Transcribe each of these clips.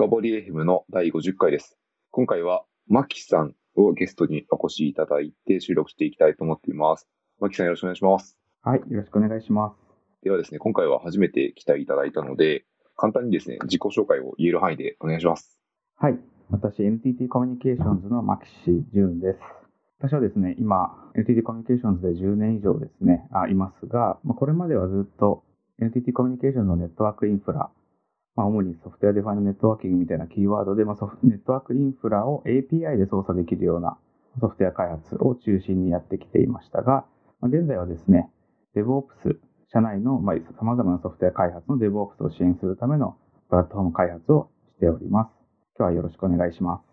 深掘り FM の第50回です。今回は、マキさんをゲストにお越しいただいて収録していきたいと思っています。マキさんよろしくお願いします。はい、よろしくお願いします。ではですね、今回は初めて来ていただいたので、簡単にですね、自己紹介を言える範囲でお願いします。はい、私、NTT コミュニケーションズの牧師淳です。私はですね、今、NTT コミュニケーションズで10年以上ですね、あいますが、まあ、これまではずっと NTT コミュニケーションズのネットワークインフラ、まあ、主に Software Defined Networking みたいなキーワードで、まあ、ソフトネットワークインフラを API で操作できるようなソフトウェア開発を中心にやってきていましたが、まあ、現在はですね、DevOps、社内のさまあ様々なソフトウェア開発の DevOps を支援するためのプラットフォーム開発をしております。今日はよろしくお願いします。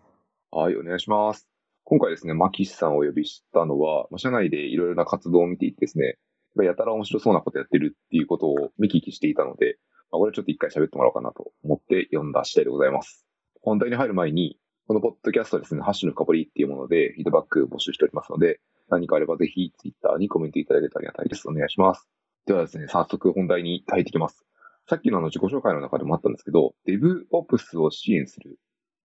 はい、お願いします。今回ですね、マキシさんをお呼びしたのは、社内でいろいろな活動を見ていてですね、やたら面白そうなことやってるっていうことを見聞きしていたので、これちょっと一回喋ってもらおうかなと思って読んだ次第でございます。本題に入る前に、このポッドキャストですね、ハッシュの深掘りっていうもので、フィードバック募集しておりますので、何かあればぜひ、ツイッターにコメントいただけたらありがたいです。お願いします。ではですね、早速本題に入っていきます。さっきのあの自己紹介の中でもあったんですけど、DevOps を支援する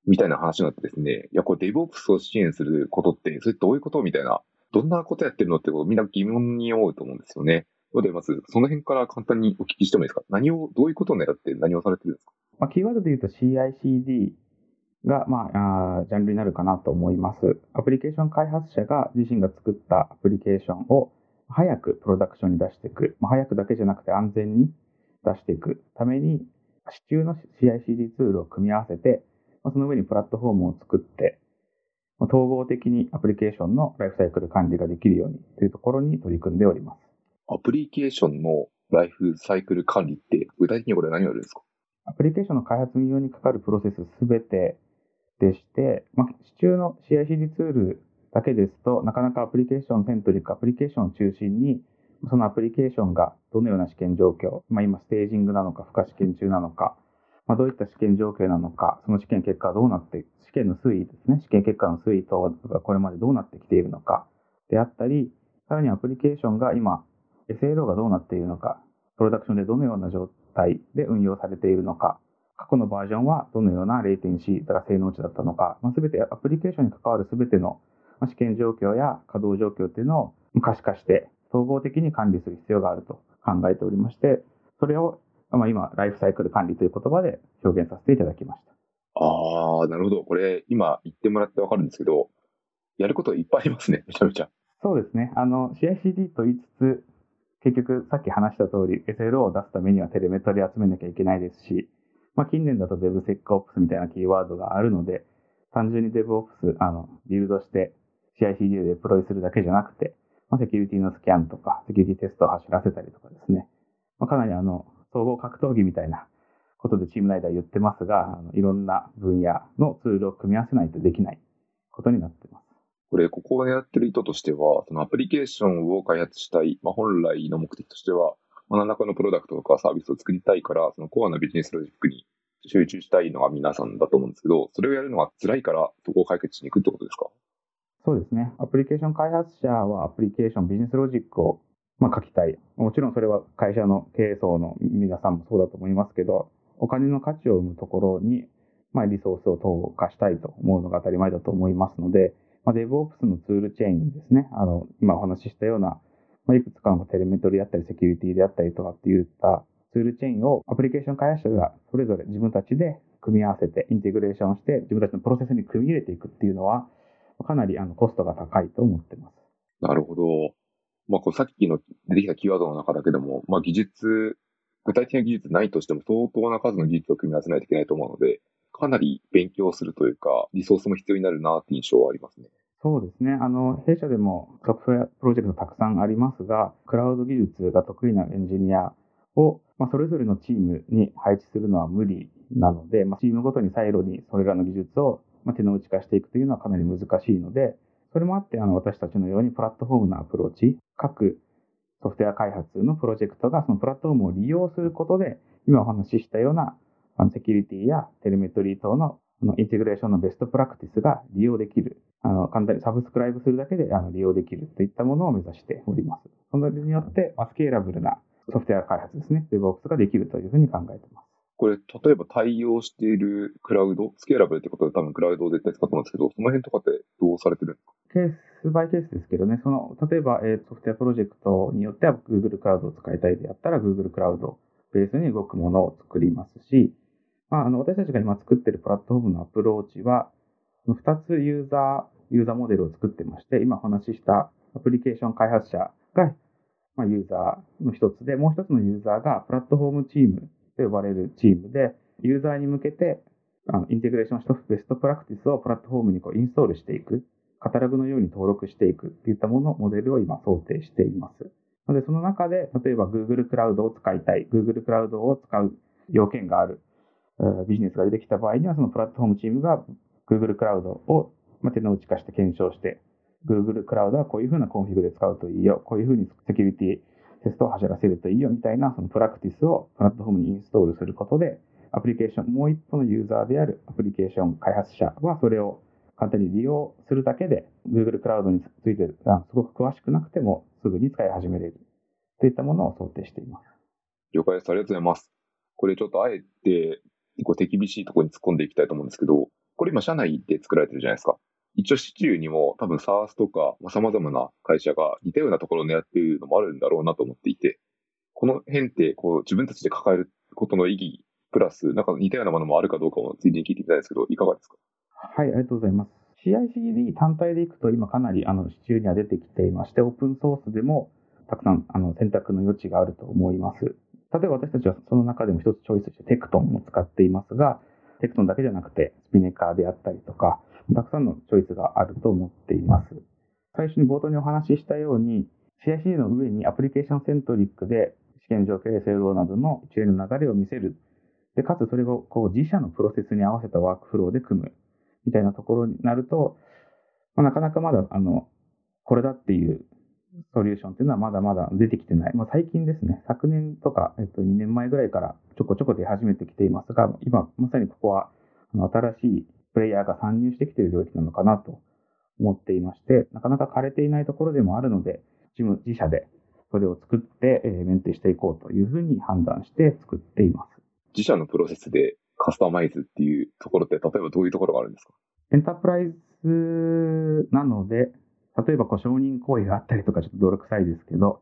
みたいな話になってですね、いや、これ DevOps を支援することって、それどういうことみたいな、どんなことやってるのってことみんな疑問に思うと思うんですよね。ので、まず、その辺から簡単にお聞きしてもいいですか？何を、どういうことを狙って何をされてるんですか？まあ、キーワードで言うと CICD が、まあ、あジャンルになるかなと思います。アプリケーション開発者が自身が作ったアプリケーションを早くプロダクションに出していく。まあ、早くだけじゃなくて安全に出していくために、支柱の CICD ツールを組み合わせて、まあ、その上にプラットフォームを作って、まあ、統合的にアプリケーションのライフサイクル管理ができるようにというところに取り組んでおります。アプリケーションのライフサイクル管理って、具体的にこれ何をやるんですか？アプリケーションの開発運用にかかるプロセスすべてでして、まあ、支柱の CICD ツールだけですと、なかなかアプリケーションセントリック、アプリケーションを中心に、そのアプリケーションがどのような試験状況、まあ、今ステージングなのか、付加試験中なのか、まあ、どういった試験状況なのか、その試験結果はどうなって、試験の推移ですね、試験結果の推移とがこれまでどうなってきているのかであったり、さらにアプリケーションが今、SLO がどうなっているのか、プロダクションでどのような状態で運用されているのか、過去のバージョンはどのようなレイテンシー、だから性能値だったのか、まあ、全てアプリケーションに関わる全ての試験状況や稼働状況っていうのを可視化して、総合的に管理する必要があると考えておりまして、それを、まあ、今、ライフサイクル管理という言葉で表現させていただきました。ああ、なるほど。これ、今言ってもらってわかるんですけど、やることいっぱいありますね。めちゃめちゃ。そうですね。あの、CICD と言いつつ、結局、さっき話した通り、SLO を出すためにはテレメトリ集めなきゃいけないですし、まあ、近年だと DevSecOps みたいなキーワードがあるので、単純に DevOps、あの、ビルドして CICD でデプロイするだけじゃなくて、まあ、セキュリティのスキャンとか、セキュリティテストを走らせたりとかですね、まあ、かなりあの、総合格闘技みたいなことでチーム内では言ってますが、あのいろんな分野のツールを組み合わせないとできないことになっています。これ、ここを狙ってる意図としては、そのアプリケーションを開発したい、まあ、本来の目的としては、まあ、何らかのプロダクトとかサービスを作りたいから、そのコアなビジネスロジックに集中したいのが皆さんだと思うんですけど、それをやるのが辛いから、そこを解決しに行くってことですか？そうですね。アプリケーション開発者はアプリケーション、ビジネスロジックを、まあ、書きたい。もちろんそれは会社の経営層の皆さんもそうだと思いますけど、お金の価値を生むところに、まあ、リソースを投下したいと思うのが当たり前だと思いますので、まあ、DevOps のツールチェーンですね。あの、今お話ししたような、まあ、いくつかのテレメトリであったり、セキュリティであったりとかっていったツールチェーンをアプリケーション開発者がそれぞれ自分たちで組み合わせて、インテグレーションして、自分たちのプロセスに組み入れていくっていうのは、かなりあのコストが高いと思ってます。なるほど。まあ、こうさっきの出てきたキーワードの中だけでも、まあ、技術、具体的な技術ないとしても相当な数の技術を組み合わせないといけないと思うので、かなり勉強するというか、リソースも必要になるなって印象はありますね。そうですね。あの、弊社でもソフトウェアプロジェクトたくさんありますが、クラウド技術が得意なエンジニアを、まあ、それぞれのチームに配置するのは無理なので、まあ、チームごとにサイロにそれらの技術を、ま、手の内化していくというのはかなり難しいので、それもあって、あの、私たちのようにプラットフォームのアプローチ、各ソフトウェア開発のプロジェクトがそのプラットフォームを利用することで、今お話ししたようなセキュリティやテレメトリー等のあのインテグレーションのベストプラクティスが利用できる。あの、簡単にサブスクライブするだけであの利用できるといったものを目指しております。それによって、まあ、スケーラブルなソフトウェア開発ですね、DevOps ができるというふうに考えています。これ、例えば対応しているクラウド、スケーラブルってことで多分クラウドを絶対使ってますけど、その辺とかってどうされてるんですか？ケースバイケースですけどね、その、例えば、えー、ソフトウェアプロジェクトによっては Google クラウドを使いたいであったら Google クラウドベースに動くものを作りますし、まあ、あの、私たちが今作っているプラットフォームのアプローチは、2つユーザー、ユーザーモデルを作ってまして、今お話ししたアプリケーション開発者が、まあ、ユーザーの一つで、もう一つのユーザーがプラットフォームチームと呼ばれるチームで、ユーザーに向けてあのインテグレーションしたベストプラクティスをプラットフォームにこうインストールしていく、カタログのように登録していくっていったもの、モデルを今想定しています。ので、その中で、例えば Google Cloud を使いたい、Google クラウドを使う要件がある、ビジネスが出てきた場合には、そのプラットフォームチームが Google クラウドを手の内化して検証して、Google クラウドはこういうふうなコンフィグで使うといいよ、こういうふうにセキュリティテストを走らせるといいよみたいなそのプラクティスをプラットフォームにインストールすることで、アプリケーション、もう一歩のユーザーであるアプリケーション開発者はそれを簡単に利用するだけで、Google クラウドについてすごく詳しくなくてもすぐに使い始めれるといったものを想定しています。了解です。ありがとうございます。これちょっとあえて結構手厳しいところに突っ込んでいきたいと思うんですけど、これ今社内で作られてるじゃないですか。一応シチューにも多分 SARS とか様々な会社が似たようなところを狙っているのもあるんだろうなと思っていて、この辺ってこう自分たちで抱えることの意義、プラスなんか似たようなものもあるかどうかをついでに聞いてみたいんですけど、いかがですか？はい、ありがとうございます。CICD 単体でいくと今かなりあの支柱には出てきていまして、オープンソースでもたくさんあの選択の余地があると思います。例えば私たちはその中でも一つチョイスしてテクトンも使っていますが、テクトンだけじゃなくてスピネカーであったりとか、たくさんのチョイスがあると思っています。最初に冒頭にお話ししたように、CICD の上にアプリケーションセントリックで試験状況や SLO などの一連の流れを見せる。で、かつそれをこう自社のプロセスに合わせたワークフローで組む。みたいなところになると、まあ、なかなかまだ、あの、これだっていうソリューションっていうのはまだまだ出てきてない。まあ、最近ですね、昨年とか、えっと、2年前ぐらいからちょこちょこ出始めてきていますが、今、まさにここは、あの、新しいプレイヤーが参入してきている領域なのかなと思っていまして、なかなか枯れていないところでもあるので、自分自社でそれを作って、えー、メンテしていこうというふうに判断して作っています。自社のプロセスでカスタマイズっていうところって、例えばどういうところがあるんですか？エンタープライズなので、例えば承認行為があったりとかちょっと泥臭いですけど、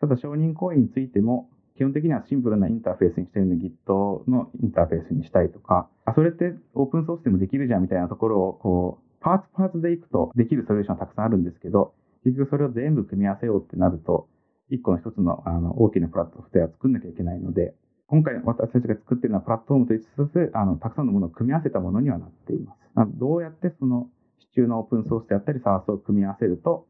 ただ承認行為についても、基本的にはシンプルなインターフェースにしてるので Git のインターフェースにしたいとか、あ、それってオープンソースでもできるじゃんみたいなところを、こう、パーツパーツでいくとできるソリューションはたくさんあるんですけど、結局それを全部組み合わせようってなると、一個の一つのあの大きなプラットフォームを作んなきゃいけないので、今回私たちが作っているのはプラットフォームと言いつつ、あの、たくさんのものを組み合わせたものにはなっています。どうやってその支柱のオープンソースであったり、サースを組み合わせると、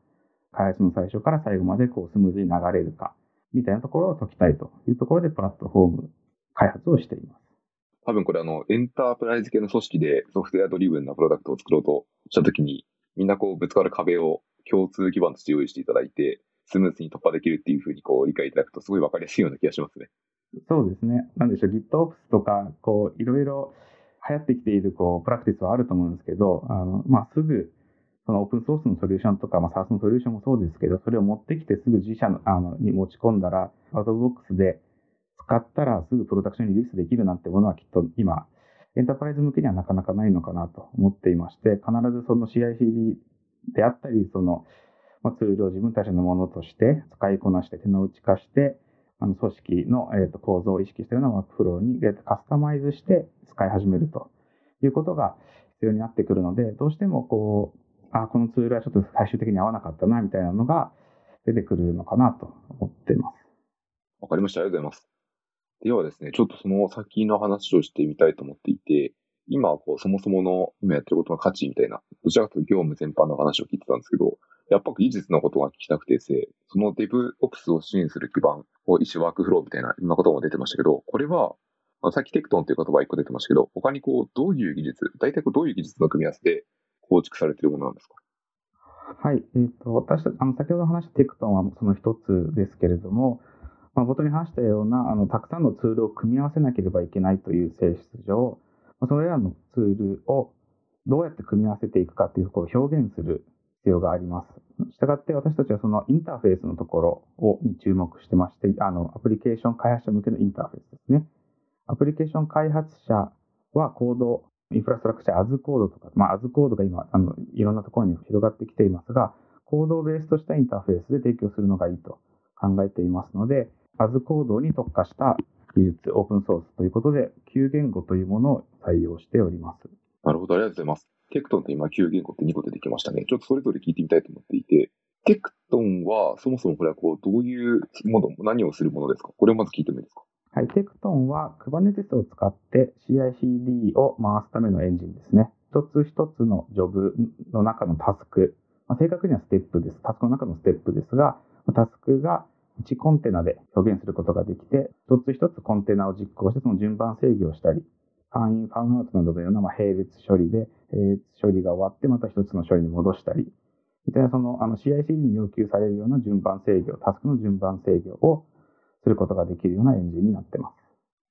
開発の最初から最後までこうスムーズに流れるか、みたいなところを解きたいというところで、プラットフォーム開発をしています。多分これあの、エンタープライズ系の組織でソフトウェアドリブンなプロダクトを作ろうとしたときに、みんなこうぶつかる壁を共通基盤として用意していただいて、スムーズに突破できるっていうふうにこう理解いただくとすごいわかりやすいような気がしますね。そうですね。なんでしょう、GitOps とか、こう、いろいろ流行ってきている、こう、プラクティスはあると思うんですけど、あの、まあ、すぐ、そのオープンソースのソリューションとか、まあ、SARS のソリューションもそうですけど、それを持ってきてすぐ自社の、あの、に持ち込んだら、アウトボックスで使ったらすぐプロダクションにリリースできるなんてものはきっと今、エンタープライズ向けにはなかなかないのかなと思っていまして、必ずその CICD であったり、その、まあ、ツールを自分たちのものとして使いこなして手の内化して、あの組織の、えー、と構造を意識したようなワークフローにカスタマイズして使い始めるということが必要になってくるので、どうしてもこう、あ、このツールはちょっと最終的に合わなかったな、みたいなのが出てくるのかなと思っています。わかりました。ありがとうございます。ではですね、ちょっとその先の話をしてみたいと思っていて、今、こう、そもそもの今やってることの価値みたいな、どちらかというと業務全般の話を聞いてたんですけど、やっぱ技術のことが聞きたくてですね、その DevOps を支援する基盤、一種ワークフローみたいな、いろんなことも出てましたけど、これは、さっきテクトンという言葉一個出てましたけど、他にこう、どういう技術、大体こうどういう技術の組み合わせで構築されているものなんですか？はい。えっ、ー、と、私、あの、先ほど話したテクトンはその一つですけれども、まあ、冒頭に話したような、あの、たくさんのツールを組み合わせなければいけないという性質上、まあ、それらのツールをどうやって組み合わせていくかというこう表現する必要があります。したがって私たちはそのインターフェースのところをに注目してまして、あの、アプリケーション開発者向けのインターフェースですね。アプリケーション開発者はコード、インフラストラクチャー、アズコードとか、まあ、アズコードが今、あの、いろんなところに広がってきていますが、コードをベースとしたインターフェースで提供するのがいいと考えていますので、アズコードに特化した技術、オープンソースということで、旧言語というものを採用しております。なるほど、ありがとうございます。テクトンって今、旧言語って2個出てきましたね。ちょっとそれぞれ聞いてみたいと思っていて、テクトンは、そもそもこれはこう、どういうもの、何をするものですか？これをまず聞いてもいいですか？はい、テクトンは Kubernetes を使って CI/CD を回すためのエンジンですね。一つ一つのジョブの中のタスク、まあ、正確にはステップです。タスクの中のステップですが、タスクが1コンテナで表現することができて、一つ一つコンテナを実行して、その順番制御をしたり、ファンイン、ファンアウトなどのような、まあ、並列処理で、並列処理が終わって、また一つの処理に戻したり、みたいな、その、あの、CICD に要求されるような順番制御、タスクの順番制御をすることができるようなエンジンになってます。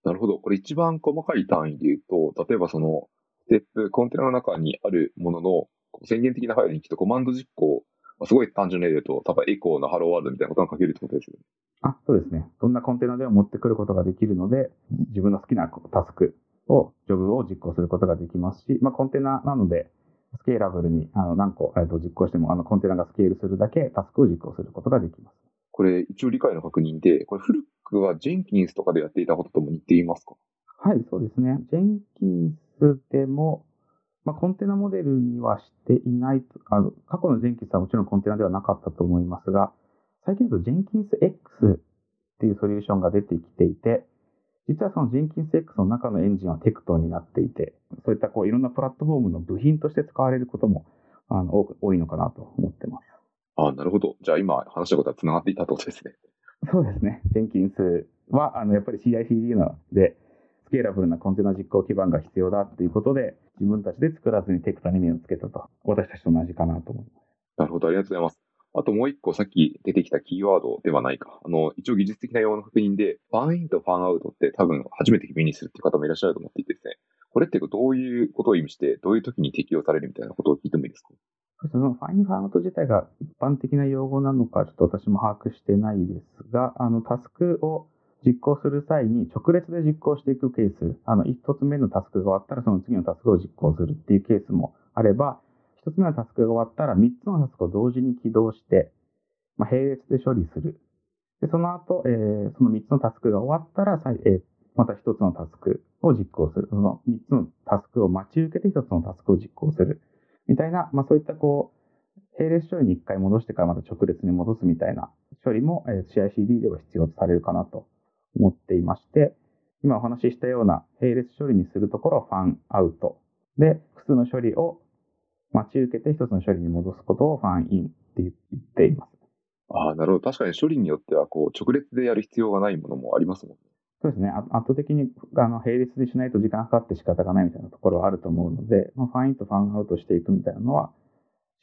なるほど。これ一番細かい単位で言うと、例えばその、ステップ、コンテナの中にあるものの宣言的なファイルにきっとコマンド実行すごい単純な例で言うと、多分エコーのハローワールドみたいなことが書けるってことですよね。あ、そうですね。そんなコンテナでも持ってくることができるので、自分の好きなタスクを、ジョブを実行することができますし、まあ、コンテナなので、スケーラブルにあの何個、えー、と実行しても、あのコンテナがスケールするだけタスクを実行することができます。これ、一応理解の確認で、これ古くはジェンキンスとかでやっていたこととも似ていますか？はい、そうですね。ジェンキンスでも、まあ、コンテナモデルにはしていないと、あの、過去のジェンキンスはもちろんコンテナではなかったと思いますが、最近だとジェンキンス X っていうソリューションが出てきていて、実はそのジェンキンス X の中のエンジンはテクトンになっていて、そういったこういろんなプラットフォームの部品として使われることもあの多く多いのかなと思ってます。あなるほど。じゃあ今話したことは繋がっていたとことですね。そうですね。ジェンキンスは、あの、やっぱり CICD ので、スケーラブルなコンテナ実行基盤が必要だということで、自分たちで作らずにテクトに目をつけたと。私たちと同じかなと思います。なるほど、ありがとうございます。あともう一個さっき出てきたキーワードではないか。あの、一応技術的な用の確認で、ファンインとファンアウトって多分初めて目にするっていう方もいらっしゃると思っていてですね。これってどういうことを意味して、どういう時に適用されるみたいなことを聞いてもいいですか？そのファインファンアウト自体が一般的な用語なのか、ちょっと私も把握してないですが、あの、タスクを実行する際に直列で実行していくケース、あの、一つ目のタスクが終わったらその次のタスクを実行するっていうケースもあれば、一つ目のタスクが終わったら三つのタスクを同時に起動して、まあ、並列で処理する。で、その後、えー、その三つのタスクが終わったら、えー、また一つのタスクを実行する。その三つのタスクを待ち受けて一つのタスクを実行する。みたいな、まあそういったこう、並列処理に一回戻してからまた直列に戻すみたいな処理も、えー、CICD では必要とされるかなと思っていまして、今お話ししたような並列処理にするところをファンアウト。で、複数の処理を待ち受けて一つの処理に戻すことをファンインって言っています。ああ、なるほど。確かに処理によっては、こう、直列でやる必要がないものもありますもんね。そうですね。圧倒的にあの並列でしないと時間かかって仕方がないみたいなところはあると思うので、まあ、ファンインとファンアウトしていくみたいなのは、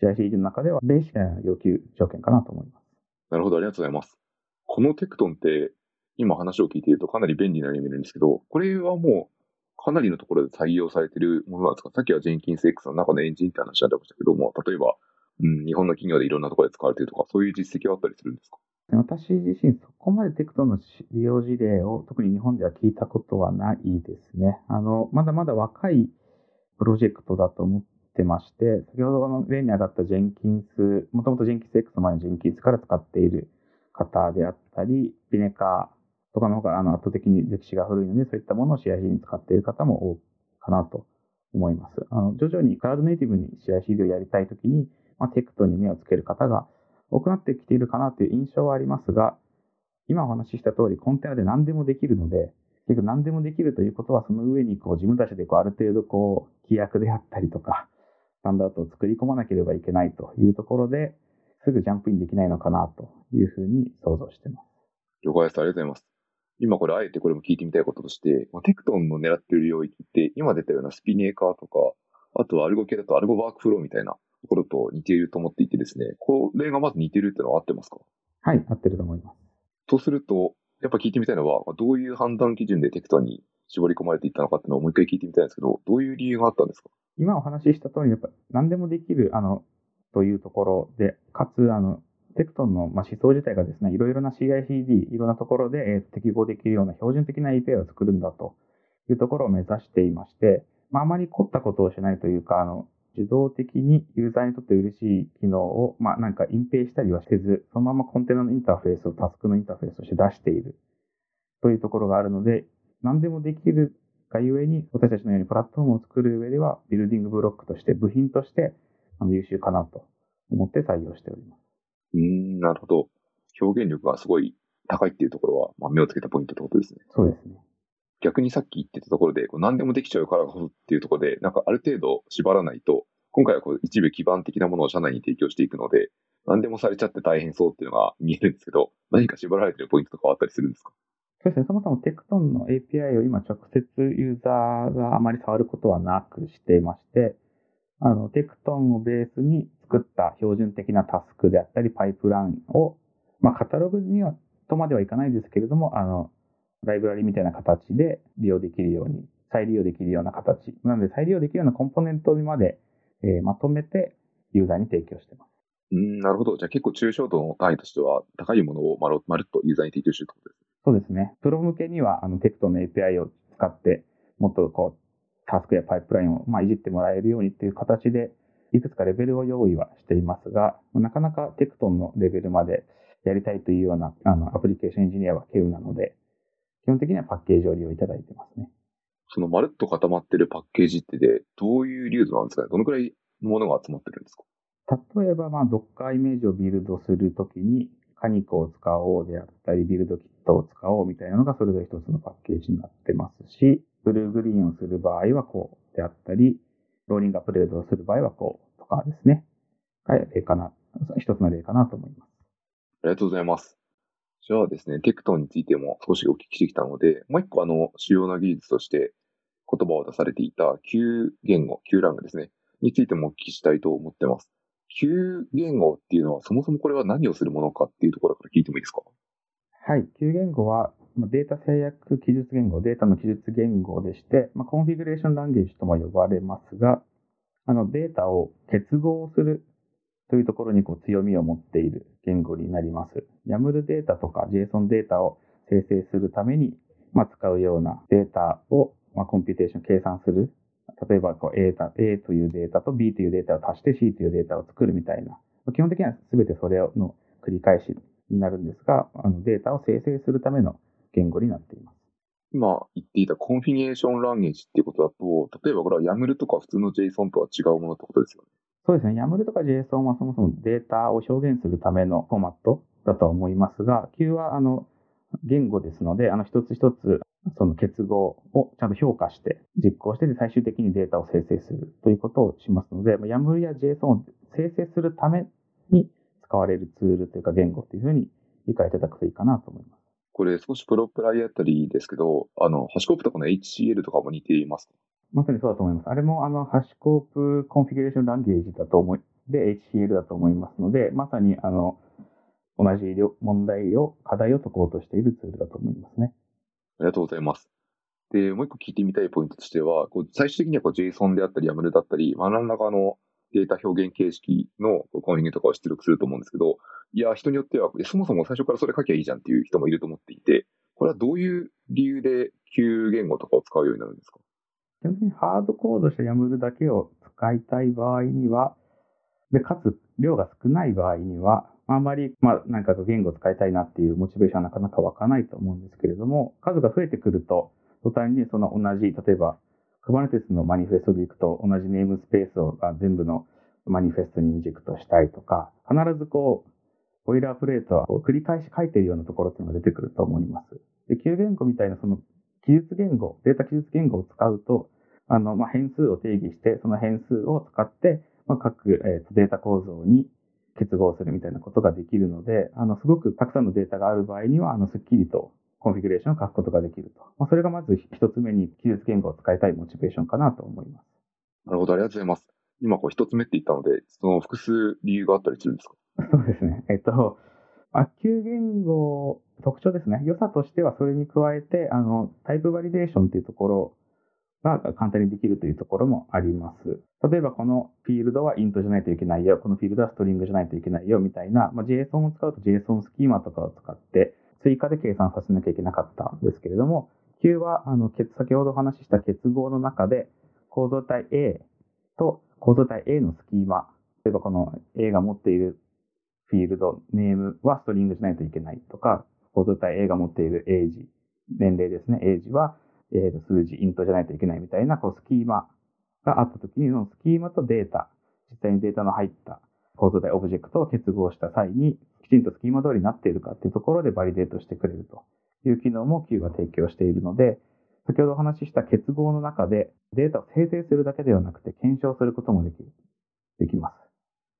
CICD の中ではベーシックな要求条件かなと思います。なるほど、ありがとうございます。このテクトンって今話を聞いているとかなり便利なように見えるんですけど、これはもうかなりのところで採用されているものなんですかさっきはジェンキンス X の中のエンジンって話ありましたけども、例えば、うん、日本の企業でいろんなところで使われているとか、そういう実績はあったりするんですか？私自身、そこまでテクトの利用事例を特に日本では聞いたことはないですね。あの、まだまだ若いプロジェクトだと思ってまして、先ほどの例に上がったジェンキンス、もともとジェンキンス X の前のジェンキンスから使っている方であったり、ビネカーとかの方があの圧倒的に歴史が古いので、そういったものを CIC に使っている方も多いかなと思います。あの徐々にクラウドネイティブに CIC をやりたいときに、まあ、テクトに目をつける方が多くなってきているかなという印象はありますが、今お話しした通り、コンテナで何でもできるので、結局何でもできるということは、その上にこう自分たちでこうある程度こう規約であったりとか、スタンダードを作り込まなければいけないというところで、すぐジャンプインできないのかなというふうに想像しています。了解です。ありがとうございます。今これあえてこれも聞いてみたいこととして、まあ、テクトンの狙っている領域って、今出たようなスピネーカーとか、あとはアルゴ系だとアルゴワークフローみたいなところと似ていると思っていてですね、これがまず似てるってのは合ってますか？はい、合ってると思います。とすると、やっぱ聞いてみたいのは、どういう判断基準でテクトンに絞り込まれていったのかっていうのをもう一回聞いてみたいんですけど、どういう理由があったんですか？今お話しした通り、やっぱ何でもできる、あの、というところで、かつ、あの、テクトンの、思想自体がですね、いろいろな CICD、いろんなところで、適合できるような標準的な API を作るんだというところを目指していまして、まあ、まり凝ったことをしないというか、あの、自動的にユーザーにとって嬉しい機能を、まあ、なんか隠蔽したりはせず、そのままコンテナのインターフェースをタスクのインターフェースとして出しているというところがあるので、何でもできるがゆえに、私たちのようにプラットフォームを作る上では、ビルディングブロックとして、部品として優秀かなと思って採用しております。うーん、なるほど。表現力がすごい高いっていうところは、まあ、目をつけたポイントってことですね。そうですね。逆にさっき言ってたところで、こう何でもできちゃうからこそっていうところで、なんかある程度縛らないと、今回はこう一部基盤的なものを社内に提供していくので、何でもされちゃって大変そうっていうのが見えるんですけど、何か縛られてるポイントとかあったりするんですか？そうですね。そもそもテクトンの API を今直接ユーザーがあまり触ることはなくしていまして、あの、テクトンをベースに作った標準的なタスクであったり、パイプラインを、まあ、カタログには、とまではいかないですけれども、あの、ライブラリみたいな形で利用できるように、再利用できるような形。なので、再利用できるようなコンポーネントにまで、えーまとめてユーザーに提供しています。うーん、なるほど。じゃあ結構抽象度の単位としては、高いものをまるまるっとユーザーに提供してるってことですね。そうですね。プロ向けには、あの、テクトの API を使って、もっとこう、タスクやパイプラインを、まあ、いじってもらえるようにっていう形で、いくつかレベルを用意はしていますが、なかなかテクトンのレベルまでやりたいというような、あの、アプリケーションエンジニアは稀有なので、基本的にはパッケージを利用いただいてますね。そのまるっと固まってるパッケージってで、どういう流度なんですかね？どのくらいのものが集まってるんですか？例えば、まあ、Docker イメージをビルドするときに、カニコを使おうであったり、ビルドキットを使おうみたいなのがそれぞれ一つのパッケージになってますし、ブルーグリーンをする場合はこうであったり、ローリングアップデートをする場合はこうとかですね。が例かな、一つの例かなと思います。ありがとうございます。じゃあですね、テクトンについても少しお聞きしてきたので、もう一個あの、主要な技術として言葉を出されていた Q 言語、Q ラングですね、についてもお聞きしたいと思ってます。Q 言語っていうのは、そもそもこれは何をするものかっていうところから聞いてもいいですか？はい。Q 言語はまあデータ制約記述言語、データの記述言語でして、まあ、コンフィグレーションランゲージとも呼ばれますが、あのデータを結合するというところにこう強みを持っている言語になります。YAML データとか JSON データを生成するために、まあ、使うようなデータを、まあ、 computation 計算する。例えばこう A, A というデータと B というデータを足して C というデータを作るみたいな。基本的には全てそれの繰り返しになるんですが、あのデータを生成するための言語になっています。今言っていた configuration language っていうことだと、例えばこれは YAML とか普通の JSON とは違うものってことですよね。そうですね。YAML とか JSON はそもそもデータを表現するためのフォーマットだとは思いますが、Q はあの言語ですので、あの一つ一つその結合をちゃんと評価して実行して最終的にデータを生成するということをしますので、YAML や JSON を生成するために使われるツールというか言語というふうに理解いただくといいかなと思います。これ少しプロプライあたりですけど、あの、ハシコープとかの HCL とかも似ていますか？まさにそうだと思います。あれもあの HashiCorp Configuration Language だと思い、で HCL だと思いますので、まさにあの同じ問題を、課題を解こうとしているツールだと思いますね。ありがとうございます。で、もう一個聞いてみたいポイントとしては、こう最終的にはこう JSON であったり YAML だったり、まあ、何らかのデータ表現形式のコンフィグとかを出力すると思うんですけど、いや、人によっては、そもそも最初からそれ書きゃいいじゃんっていう人もいると思っていて、これはどういう理由で Q 言語とかを使うようになるんですか？基本的にハードコードした YAML だけを使いたい場合には、で、かつ量が少ない場合には、あんまり、まあ、なんか言語を使いたいなっていうモチベーションはなかなか湧かないと思うんですけれども、数が増えてくると、途端にその同じ、例えば、Kubernetes のマニフェストでいくと、同じネームスペースを全部のマニフェストにインジェクトしたいとか、必ずこう、ボイラープレートは繰り返し書いているようなところっていうのが出てくると思います。で、Q 言語みたいなその記述言語、データ記述言語を使うと、あの、まあ、変数を定義して、その変数を使って、まあ、各、えー、データ構造に結合するみたいなことができるので、あの、すごくたくさんのデータがある場合には、あの、すっきりとコンフィギュレーションを書くことができると。まあ、それがまず一つ目に記述言語を使いたいモチベーションかなと思います。なるほど、ありがとうございます。今、こう一つ目って言ったので、その複数理由があったりするんですか？そうですね。えっと、あ、旧言語、特徴ですね。良さとしては、それに加えて、あの、タイプバリデーションっていうところが簡単にできるというところもあります。例えば、このフィールドはイントじゃないといけないよ。このフィールドはストリングじゃないといけないよ。みたいな、まあ、JSON を使うと JSON スキーマとかを使って、追加で計算させなきゃいけなかったんですけれども、Q は、あの、先ほどお話しした結合の中で、構造体 A と構造体 A のスキーマ、例えばこの A が持っているフィールド、 name は string じゃないといけないとか、構造体 A が持っているエイジ、年齢ですね、エイジは、えー、数字、 int じゃないといけないみたいな、こう、スキーマがあったときに、そのスキーマとデータ、実際にデータの入った構造体オブジェクトを結合した際に、きちんとスキーマ通りになっているかっていうところで validate してくれるという機能も Q が提供しているので、先ほどお話しした結合の中でデータを生成するだけではなくて検証することもできる、できます。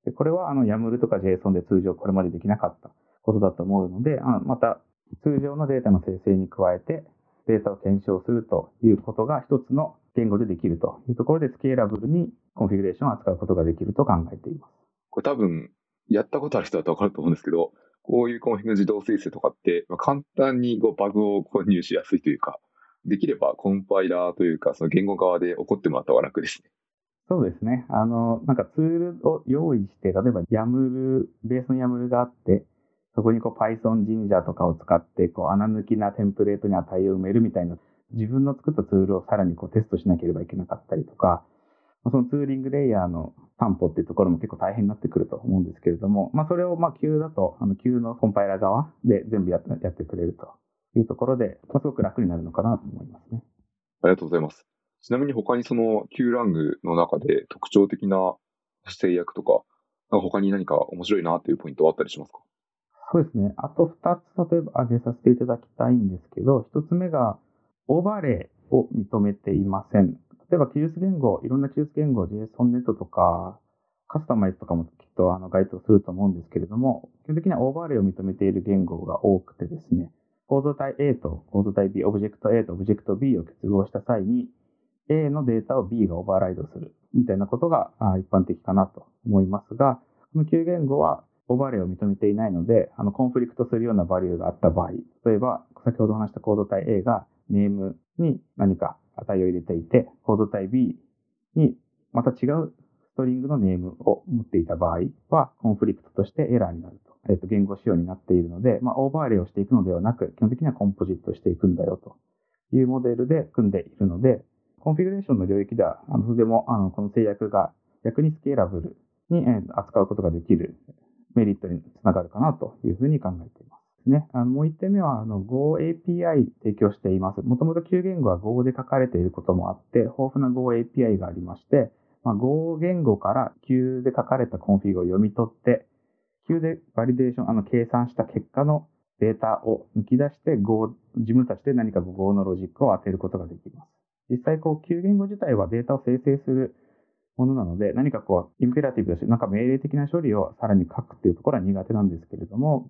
でこれはあの YAML とか JSON で通常これまでできなかったことだと思うので、あまた通常のデータの生成に加えてデータを検証するということが一つの言語でできるというところでスケーラブルにコンフィギュレーションを扱うことができると考えています。これ多分、やったことある人だとわかると思うんですけど、こういうコンフィグ自動生成とかって、まあ、簡単にこうバグを混入しやすいというか、できればコンパイラーというか、その言語側で怒ってもらった方が楽ですね。そうですね。あの、なんかツールを用意して、例えば YAML、ベースの YAML があって、そこにこう Python 神社とかを使って、こう穴抜きなテンプレートに値を埋めるみたいな、自分の作ったツールをさらにこうテストしなければいけなかったりとか、そのツーリングレイヤーの担保っていうところも結構大変になってくると思うんですけれども、まあそれをまあ CUE だと、あの Q のコンパイラー側で全部ややってくれるというところで、まあ、すごく楽になるのかなと思いますね。ありがとうございます。ちなみに他にその Q ラングの中で特徴的な制約とか、か他に何か面白いなというポイントはあったりしますか？そうですね。あと2つ例えば挙げさせていただきたいんですけど、1つ目がオーバーレイを認めていません。例えば記述言語、いろんな記述言語、JSONNet とか、カスタマイズとかもきっとあの該当すると思うんですけれども、基本的にはオーバーレイを認めている言語が多くてですね、構造体 A と構造体 B、オブジェクト A とオブジェクト B を結合した際に、A のデータを B が override するみたいなことが一般的かなと思いますが、この Q 言語はオーバーレイを認めていないので、あの、コンフリクトするようなバリューがあった場合、例えば、先ほど話したコード体 A がネームに何か値を入れていて、コード体 B にまた違うストリングのネームを持っていた場合は、コンフリクトとしてエラーになると。えっ、と、言語仕様になっているので、まあ、オーバーレイをしていくのではなく、基本的には composite していくんだよというモデルで組んでいるので、コンフィグレーションの領域では、あの、とても、あの、この制約が逆にスケーラブルに扱うことができるメリットにつながるかなというふうに考えています。ね。あの、もう一点目は、あの、Go API 提供しています。もともと Q 言語は Go で書かれていることもあって、豊富な Go API がありまして、まあ、Go 言語から Q で書かれたコンフィグを読み取って、 CUE で validation、あの、計算した結果のデータを抜き出して Go、自分たちで何か Go のロジックを当てることができます。実際、こう、Q 言語自体はデータを生成するものなので、何かこう、インペラティブとし、なんか命令的な処理をさらに書くっていうところは苦手なんですけれども、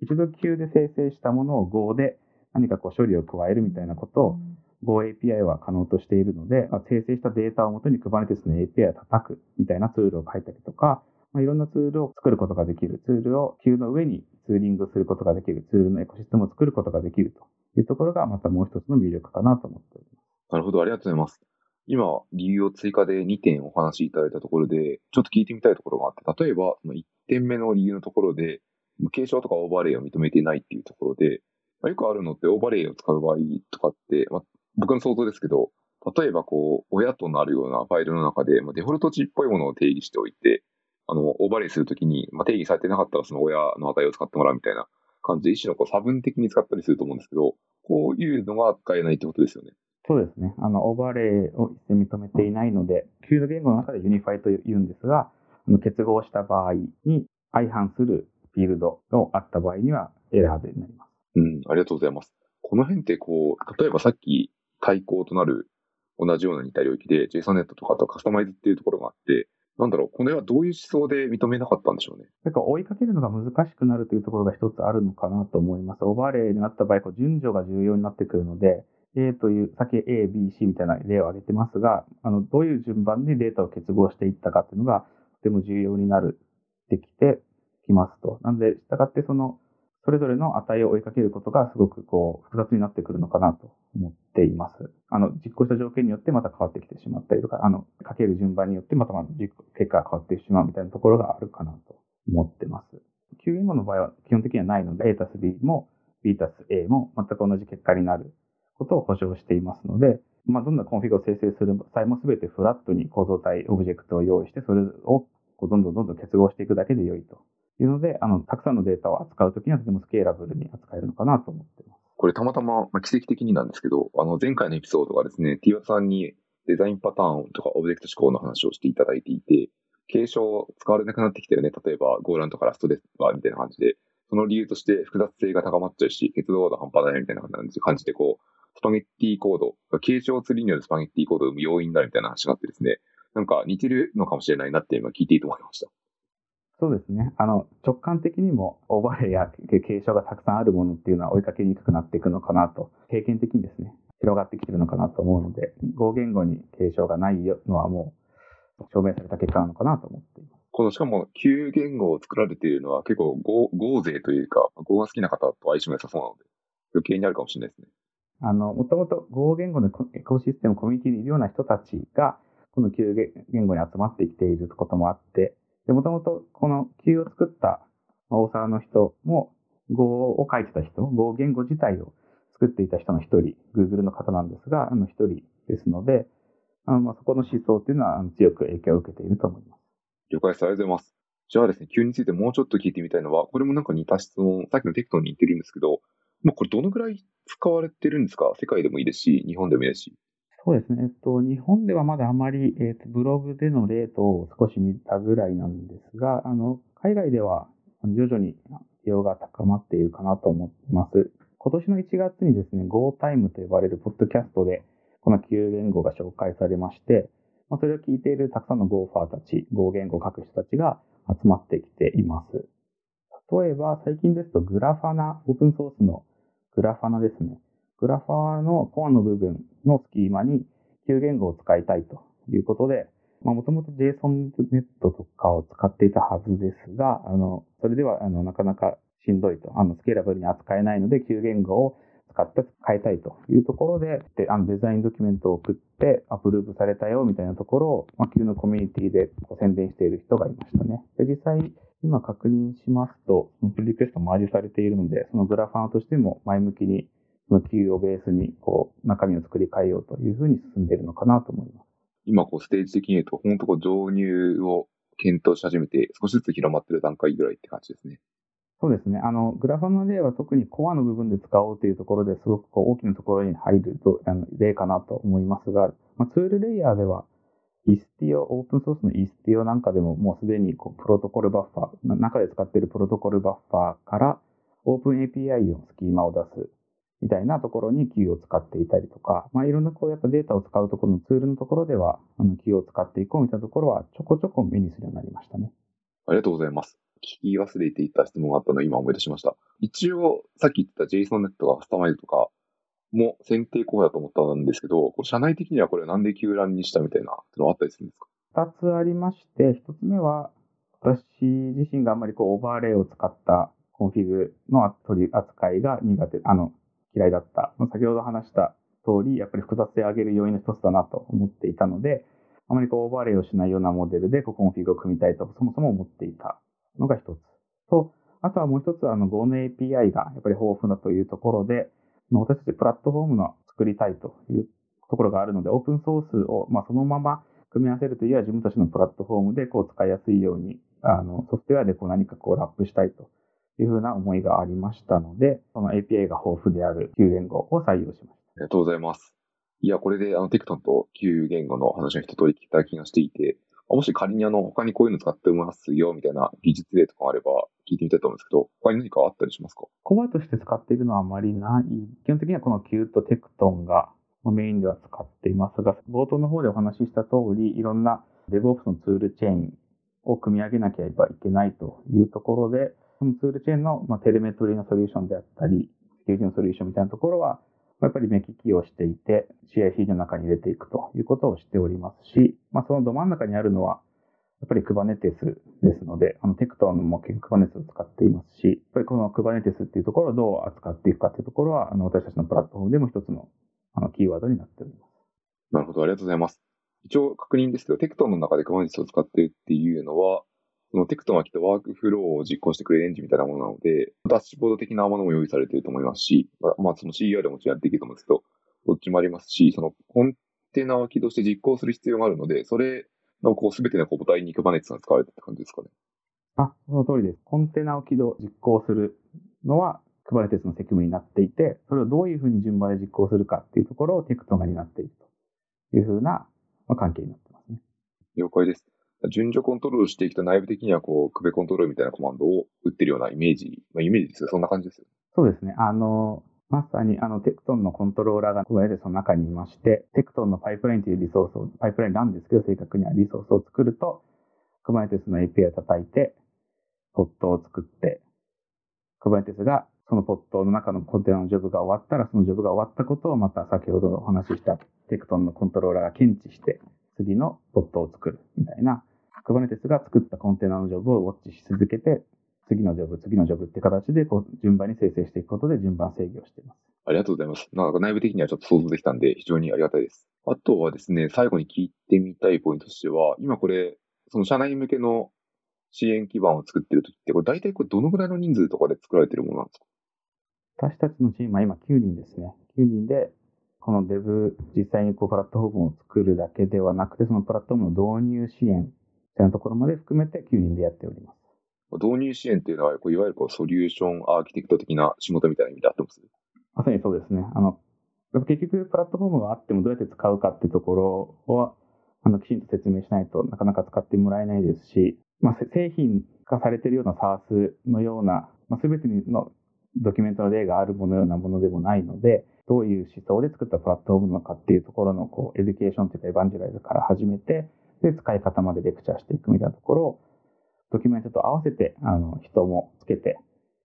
一度 Q で生成したものを Go で何かこう処理を加えるみたいなことを Go API は可能としているので、生成したデータをもとに Kubernetes の API を叩くみたいなツールを書いたりとか、まあ、いろんなツールを作ることができる、ツールを Q の上にツーリングすることができる、ツールのエコシステムを作ることができるというところがまたもう一つの魅力かなと思っております。なるほど、ありがとうございます。今、理由を追加で2点お話しいただいたところで、ちょっと聞いてみたいところがあって、例えば、1点目の理由のところで、継承とかオーバーレイを認めていないっていうところで、まあ、よくあるのってオーバーレイを使う場合とかって、まあ、僕の想像ですけど、例えばこう、親となるようなファイルの中で、まあ、デフォルト値っぽいものを定義しておいて、あの、オーバーレイするときに、まあ、定義されてなかったらその親の値を使ってもらうみたいな感じで、一種のこう差分的に使ったりすると思うんですけど、こういうのが使えないってことですよね。そうですね。あの、オーバーレイを一切認めていないので、 CUE 言語の中で unify と言うんですが、あの結合した場合に相反するフィールドがあった場合にはエラーでになります。うん、ありがとうございます。この辺ってこう、例えばさっき対抗となる同じような似た領域で JSONNet とかとカスタマイズっていうところがあって、なんだろう、これはどういう思想で認めなかったんでしょうね。なんか追いかけるのが難しくなるというところが一つあるのかなと思います。オーバーレイになった場合、こう順序が重要になってくるので、A という、先 A、B、C みたいな例を挙げてますが、あの、どういう順番でデータを結合していったかっていうのが、とても重要になる、できてきますと。なので、従ってその、それぞれの値を追いかけることがすごくこう、複雑になってくるのかなと思っています。あの、実行した条件によってまた変わってきてしまったりとか、あの、かける順番によってまたまた結果が変わってしまうみたいなところがあるかなと思ってます。Q 言語の場合は基本的にはないので、A たす B も B たす A も全く同じ結果になることを保証していますので、まあ、どんなコンフィグを生成する際も全てフラットに構造体、オブジェクトを用意して、それをどんどんどんどん結合していくだけで良いというので、あの、たくさんのデータを扱うときにはとてもスケーラブルに扱えるのかなと思ってます。これたまたま、まあ、奇跡的になんですけど、あの、前回のエピソードがですね、T さんにデザインパターンとかオブジェクト思考の話をしていただいていて、継承使われなくなってきたよね。例えば、ゴーランとかラストですかみたいな感じで、その理由として複雑性が高まっちゃうし、結動度半端ないみたいな感じで、こう、スパゲッティコード、継承ツリーによるスパゲッティコードを生む要因になるみたいな話があってですね、なんか似てるのかもしれないなって今聞いていいと思いました。そうですね。あの、直感的にもオーバーレイや継承がたくさんあるものっていうのは追いかけにくくなっていくのかなと、経験的にですね、広がってきてるのかなと思うので、合言語に継承がないのはもう証明された結果なのかなと思っています。このしかも旧言語を作られているのは結構語語勢というか、語が好きな方と相性が良さそうなので、余計にあるかもしれないですね。あの、もともと語言語のエコシステム、コミュニティにいるような人たちが、この旧言語に集まってきていることもあって、で、もともとこの Q を作った大沢の人も、語を書いてた人、語言語自体を作っていた人の一人、Google の方なんですが、あの一人ですので、あのまあそこの思想っていうのは強く影響を受けていると思います。了解です。ありがとうございます。じゃあですね、Q についてもうちょっと聞いてみたいのは、これもなんか似た質問、さっきのテクトに似てるんですけど、まあ、これどのぐらい使われてるんですか？世界でもいいですし、日本でもいいですし。そうですね。えっと、日本ではまだあまり、えっと、ブログでのレートを少し見たぐらいなんですが、あの、海外では徐々に需要が高まっているかなと思います。今年の1月にですね、GoTime と呼ばれるポッドキャストで、この旧言語が紹介されまして、まあ、それを聞いているたくさんの Go ファーたち、Go 言語を書く人たちが集まってきています。例えば、最近ですと、グラファナ、オープンソースのグラファナですね。グラファーのコアの部分のスキーマに旧言語を使いたいということで、もともと JSONNet とかを使っていたはずですが、あの、それでは、あの、なかなかしんどいと、あの、スケーラブルに扱えないので、旧言語を使って変えたいというところで、であのデザインドキュメントを送ってアプローブされたよみたいなところを、まあ、旧のコミュニティでこう宣伝している人がいましたね。で実際、今確認しますと、プリリクエストマージされているので、そのグラファーとしても前向きにその Q をベースに、こう、中身を作り変えようというふうに進んでいるのかなと思います。今、こう、ステージ的に言うと、本当こう、導入を検討し始めて、少しずつ広まってる段階ぐらいって感じですね。そうですね。あの、グラファの例は特にコアの部分で使おうというところですごくこう大きなところに入るとあの例かなと思いますが、まあ、ツールレイヤーでは、イスティオ、オープンソースのイスティオなんかでももうすでにこうプロトコルバッファー、中で使っているプロトコルバッファーからオープン API のスキーマを出すみたいなところに Q を使っていたりとか、まあ、いろんなこうやっぱデータを使うところのツールのところでは、あの Q を使っていこうみたいなところはちょこちょこ目にするようになりましたね。ありがとうございます。聞き忘れていた質問があったのを今思い出しました。一応、さっき言った JSONNet とかカスタマイズとかも選定候補だと思ったんですけど、社内的にはこれなんで Q ランにしたみたいなのあったりするんですか？二つありまして、一つ目は、私自身があんまりこうオーバーレイを使ったコンフィグの取り扱いが苦手、あの、嫌いだった。先ほど話した通り、やっぱり複雑性を上げる要因の一つだなと思っていたので、あまりこうオーバーレイをしないようなモデルでこうコンフィグを組みたいとそもそも思っていたのが一つ。と、あとはもう一つ、あの Go の API がやっぱり豊富だというところで、私たちプラットフォームの作りたいというところがあるので、オープンソースを、まあ、そのまま組み合わせるというよりは自分たちのプラットフォームでこう使いやすいように、あの、ソフトウェアでこう何かこうラップしたいというふうな思いがありましたので、その API が豊富である Q 言語を採用しました。ありがとうございます。いや、これであのテクトンと Q 言語の話の一通り聞いた気がしていて、もし仮にあの他にこういうの使ってますよみたいな技術例とかあれば聞いてみたいと思うんですけど、他に何かあったりしますか？コアとして使っているのはあまりない。基本的にはこの Q とテクトンがメインでは使っていますが、冒頭の方でお話しした通り、いろんな DevOps のツールチェーンを組み上げなければいけないというところで、そのツールチェーンの、まあ、テレメトリーのソリューションであったり、セキュリティのソリューションみたいなところは、やっぱり目利きをしていて、CIC の中に入れていくということをしておりますし、まあ、そのど真ん中にあるのは、やっぱり Kubernetes ですので、あの、テクトンも結局 Kubernetes を使っていますし、やっぱりこの Kubernetes っていうところをどう扱っていくかっていうところは、あの、私たちのプラットフォームでも一つの、あの、キーワードになっております。なるほど、ありがとうございます。一応確認ですけど、テクトンの中で Kubernetes を使っているっていうのは、そのテクトンはきっとワークフローを実行してくれるエンジンみたいなものなので、ダッシュボード的なものも用意されていると思いますし、まあ、まあ、その CER でもちろんやっていけると思うんですけど、どっちもありますし、そのコンテナを起動して実行する必要があるので、それのこう全てのこう母体に Kubernetes が使われてるって感じですかね。あ、その通りです。コンテナを起動、実行するのは Kubernetes の責務になっていて、それをどういうふうに順番で実行するかっていうところをテクトが担っているというふうな、まあ、関係になってますね。了解です。順序コントロールしていくと内部的にはこう、クベコントロールみたいなコマンドを打ってるようなイメージ、まあ、イメージですよ。そんな感じですよ。そうですね。あの、まさにあのテクトンのコントローラーが Kubernetes の中にいまして、テクトンのパイプラインというリソースを、パイプラインなんですけど、正確にはリソースを作ると、Kubernetes の API を叩いて、ポットを作って、Kubernetes がそのポットの中のコンテナのジョブが終わったら、そのジョブが終わったことをまた先ほどお話ししたテクトンのコントローラーが検知して、次のポットを作るみたいな、Kubernetes が作ったコンテナのジョブをウォッチし続けて、次のジョブ、次のジョブって形でこう順番に生成していくことで順番制御しています。ありがとうございます。なんか内部的にはちょっと想像できたんで、非常にありがたいです。あとはですね、最後に聞いてみたいポイントとしては、今これ、その社内向けの支援基盤を作ってるときって、これ大体これどのぐらいの人数とかで作られてるものなんですか？私たちのチームは今9人ですね。9人で、このデブ、実際にこうプラットフォームを作るだけではなくて、そのプラットフォームの導入支援みたいなところまで含めて9人でやっております。導入支援っていうのは、いわゆるこうソリューションアーキテクト的な仕事みたいな意味であってますまさにそうですね。あの、結局プラットフォームがあってもどうやって使うかっていうところは、あの、きちんと説明しないとなかなか使ってもらえないですし、まあ、製品化されているような SARS のような、まあ、全てのドキュメントの例があるものようなものでもないので、どういう思想で作ったプラットフォームなのかっていうところの、こう、エデュケーションというか evangelize から始めて、で、使い方までレクチャーしていくみたいなところを、ドキュメントと合わせて、あの、人もつけて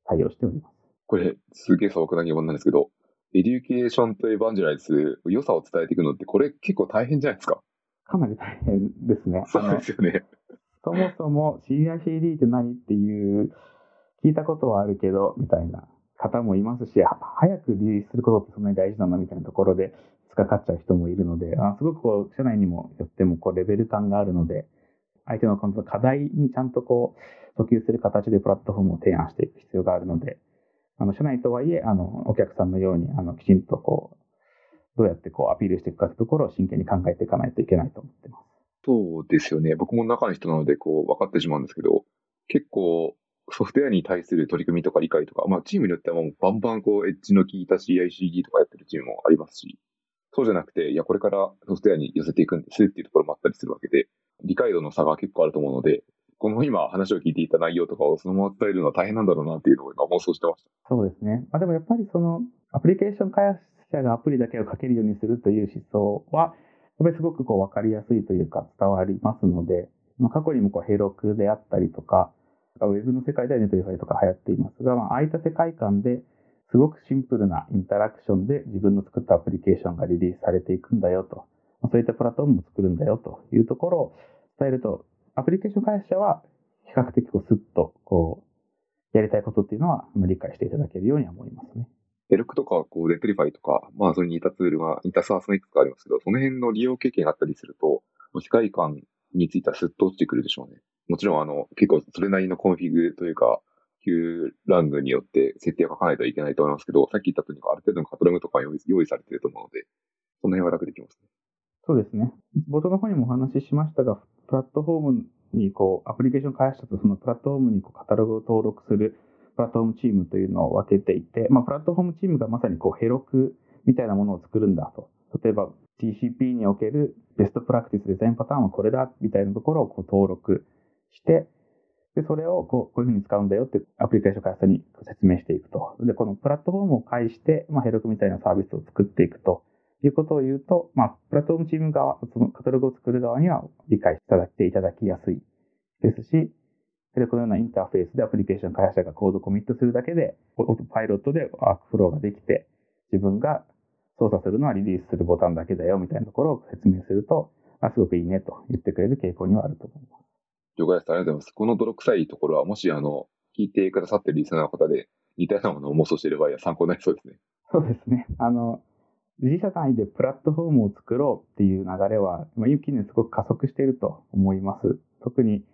対応しております。これ、すげえ素朴な疑問なんですけど、エデュケーションと evangelize、良さを伝えていくのって、これ結構大変じゃないですか？かなり大変ですね。そうですよね。そもそも CI/CD って何っていう、聞いたことはあるけど、みたいな方もいますし、早くリリースすることってそんなに大事なの？みたいなところで、突っかかっちゃう人もいるので、あすごくこう、社内にもよってもこう、レベル感があるので、相手の課題にちゃんとこう、訴求する形でプラットフォームを提案していく必要があるので、あの、社内とはいえ、あの、お客さんのように、あの、きちんとこう、どうやってこう、アピールしていくかというところを真剣に考えていかないといけないと思ってます。そうですよね。僕も中の人なので、こう、分かってしまうんですけど、結構、ソフトウェアに対する取り組みとか理解とか、まあ、チームによってはもうバンバンこう、エッジの効いた CICD とかやってるチームもありますし、そうじゃなくて、いや、これからソフトウェアに寄せていくんですっていうところもあったりするわけで、理解度の差が結構あると思うので、この今話を聞いていた内容とかをそのまま伝えるのは大変なんだろうなっていうのを今妄想してました。そうですね。まあでもやっぱりそのアプリケーション開発者がアプリだけを書けるようにするという思想は、やっぱりすごくこう分かりやすいというか伝わりますので、まあ、過去にもこう Heroku であったりとか、ウェブの世界では Netlify とか流行っていますが、まあ、ああいった世界観ですごくシンプルなインタラクションで自分の作ったアプリケーションがリリースされていくんだよと、ま、そういったプラットフォームを作るんだよというところを伝えると、アプリケーション開発者は比較的こうスッとこう、やりたいことっていうのは理解していただけるようには思いますね。 Heroku とか、こう、デプリファイとか、まあ、それに似たツールが、似た SaaS のいくつかありますけど、その辺の利用経験があったりすると、世界観についてはスッと落ちてくるでしょうね。もちろん、あの、結構それなりのコンフィグというか、Q ラングによって設定を書かないといけないと思いますけど、さっき言ったとおりある程度のカタログとか用意されていると思うので、その辺は楽できますね。そうですね。冒頭の方にもお話ししましたが、プラットフォームにこう、アプリケーション開発者とそのプラットフォームにこうカタログを登録するプラットフォームチームというのを分けていて、まあ、プラットフォームチームがまさにこう、 Herokuみたいなものを作るんだと。例えば、TCP におけるベストプラクティスデザインパターンはこれだ、みたいなところをこう登録して、で、それをこうこういうふうに使うんだよってアプリケーション開発に説明していくと。で、このプラットフォームを介して、まあ、ヘロクみたいなサービスを作っていくということを言うと、まあ、プラットフォームチーム側、そのカタログを作る側には理解していただきやすいですし、で、このようなインターフェースでアプリケーション開発者がコードコミットするだけで、パイロットでワークフローができて、自分が操作するのはリリースするボタンだけだよみたいなところを説明すると、まあ、すごくいいねと言ってくれる傾向にはあると思います。了解です。ありがとうございます。この泥臭いところは、もしあの、聞いてくださってるリスナーの方で、似たようなものを妄想している場合は参考になりそうですね。そうですね。あの、自社内でプラットフォームを作ろうっていう流れは、まあ、近年すごく加速していると思います。特に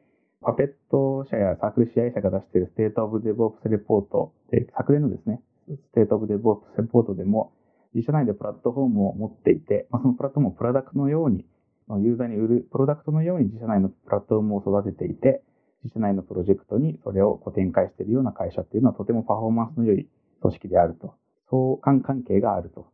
Puppet 社や CircleCI 社が出している State of DevOps Report で、昨年のですね、 State of DevOps Report でも、自社内でプラットフォームを持っていて、まあ、そのプラットフォームをプロダクトのように、ユーザーに売るプロダクトのように自社内のプラットフォームを育てていて、自社内のプロジェクトにそれをこう展開しているような会社っていうのはとてもパフォーマンスの良い組織であると。相関関係があると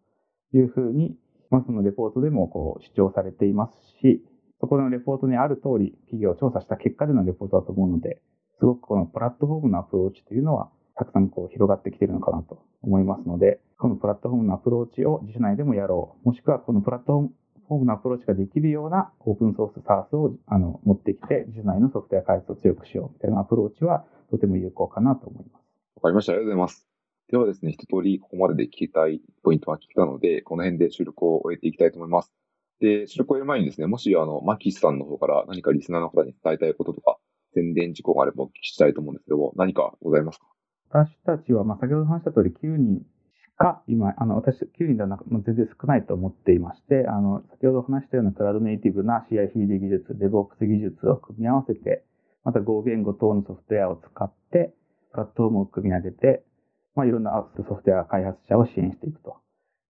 いうふうに、まあ、そのレポートでもこう主張されていますし、そこのレポートにある通り企業を調査した結果でのレポートだと思うので、すごくこのプラットフォームのアプローチというのはたくさんこう広がってきているのかなと思いますので、このプラットフォームのアプローチを自社内でもやろう。もしくはこのプラットフォームのアプローチができるようなオープンソース SaaS をあの持ってきて、自社内のソフトウェア開発を強くしようみたいなアプローチはとても有効かなと思います。わかりました。ありがとうございます。ではですね、一通りここまでで聞きたいポイントは聞けたので、この辺で収録を終えていきたいと思います。で、収録を終える前にですね、もしあの、マキスさんの方から何かリスナーの方に伝えたいこととか、宣伝事項があればお聞きしたいと思うんですけども、何かございますか？私たちは、まあ、先ほど話した通り9人しか、今、あの、私、9人ではなく、全然少ないと思っていまして、あの、先ほど話したようなクラウドネイティブな CI/CD 技術、DevOps 技術を組み合わせて、また5言語等のソフトウェアを使って、プラットフォームを組み上げて、まあ、いろんなソフトウェア開発者を支援していくと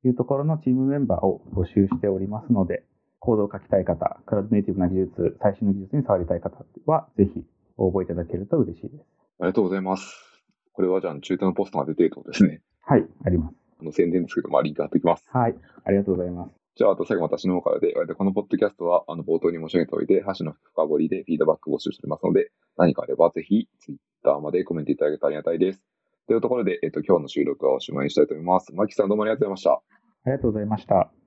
いうところのチームメンバーを募集しておりますので、コードを書きたい方、クラウドネイティブな技術、最新の技術に触りたい方は、ぜひ応募いただけると嬉しいです。ありがとうございます。これはじゃあ、中途のポストが出ているとですね。はい、あります。あの宣伝ですけど、まあ、リンク貼っておきます。はい、ありがとうございます。じゃあ、あと最後私の方からで、このポッドキャストは、あの、冒頭に申し上げておいて、箸の深掘りでフィードバック募集しておりますので、何かあればぜひ、ツイッターまでコメントいただけたらありがたいです。というところで、えっと、今日の収録はおしまいにしたいと思います。マキさんどうもありがとうございました。ありがとうございました。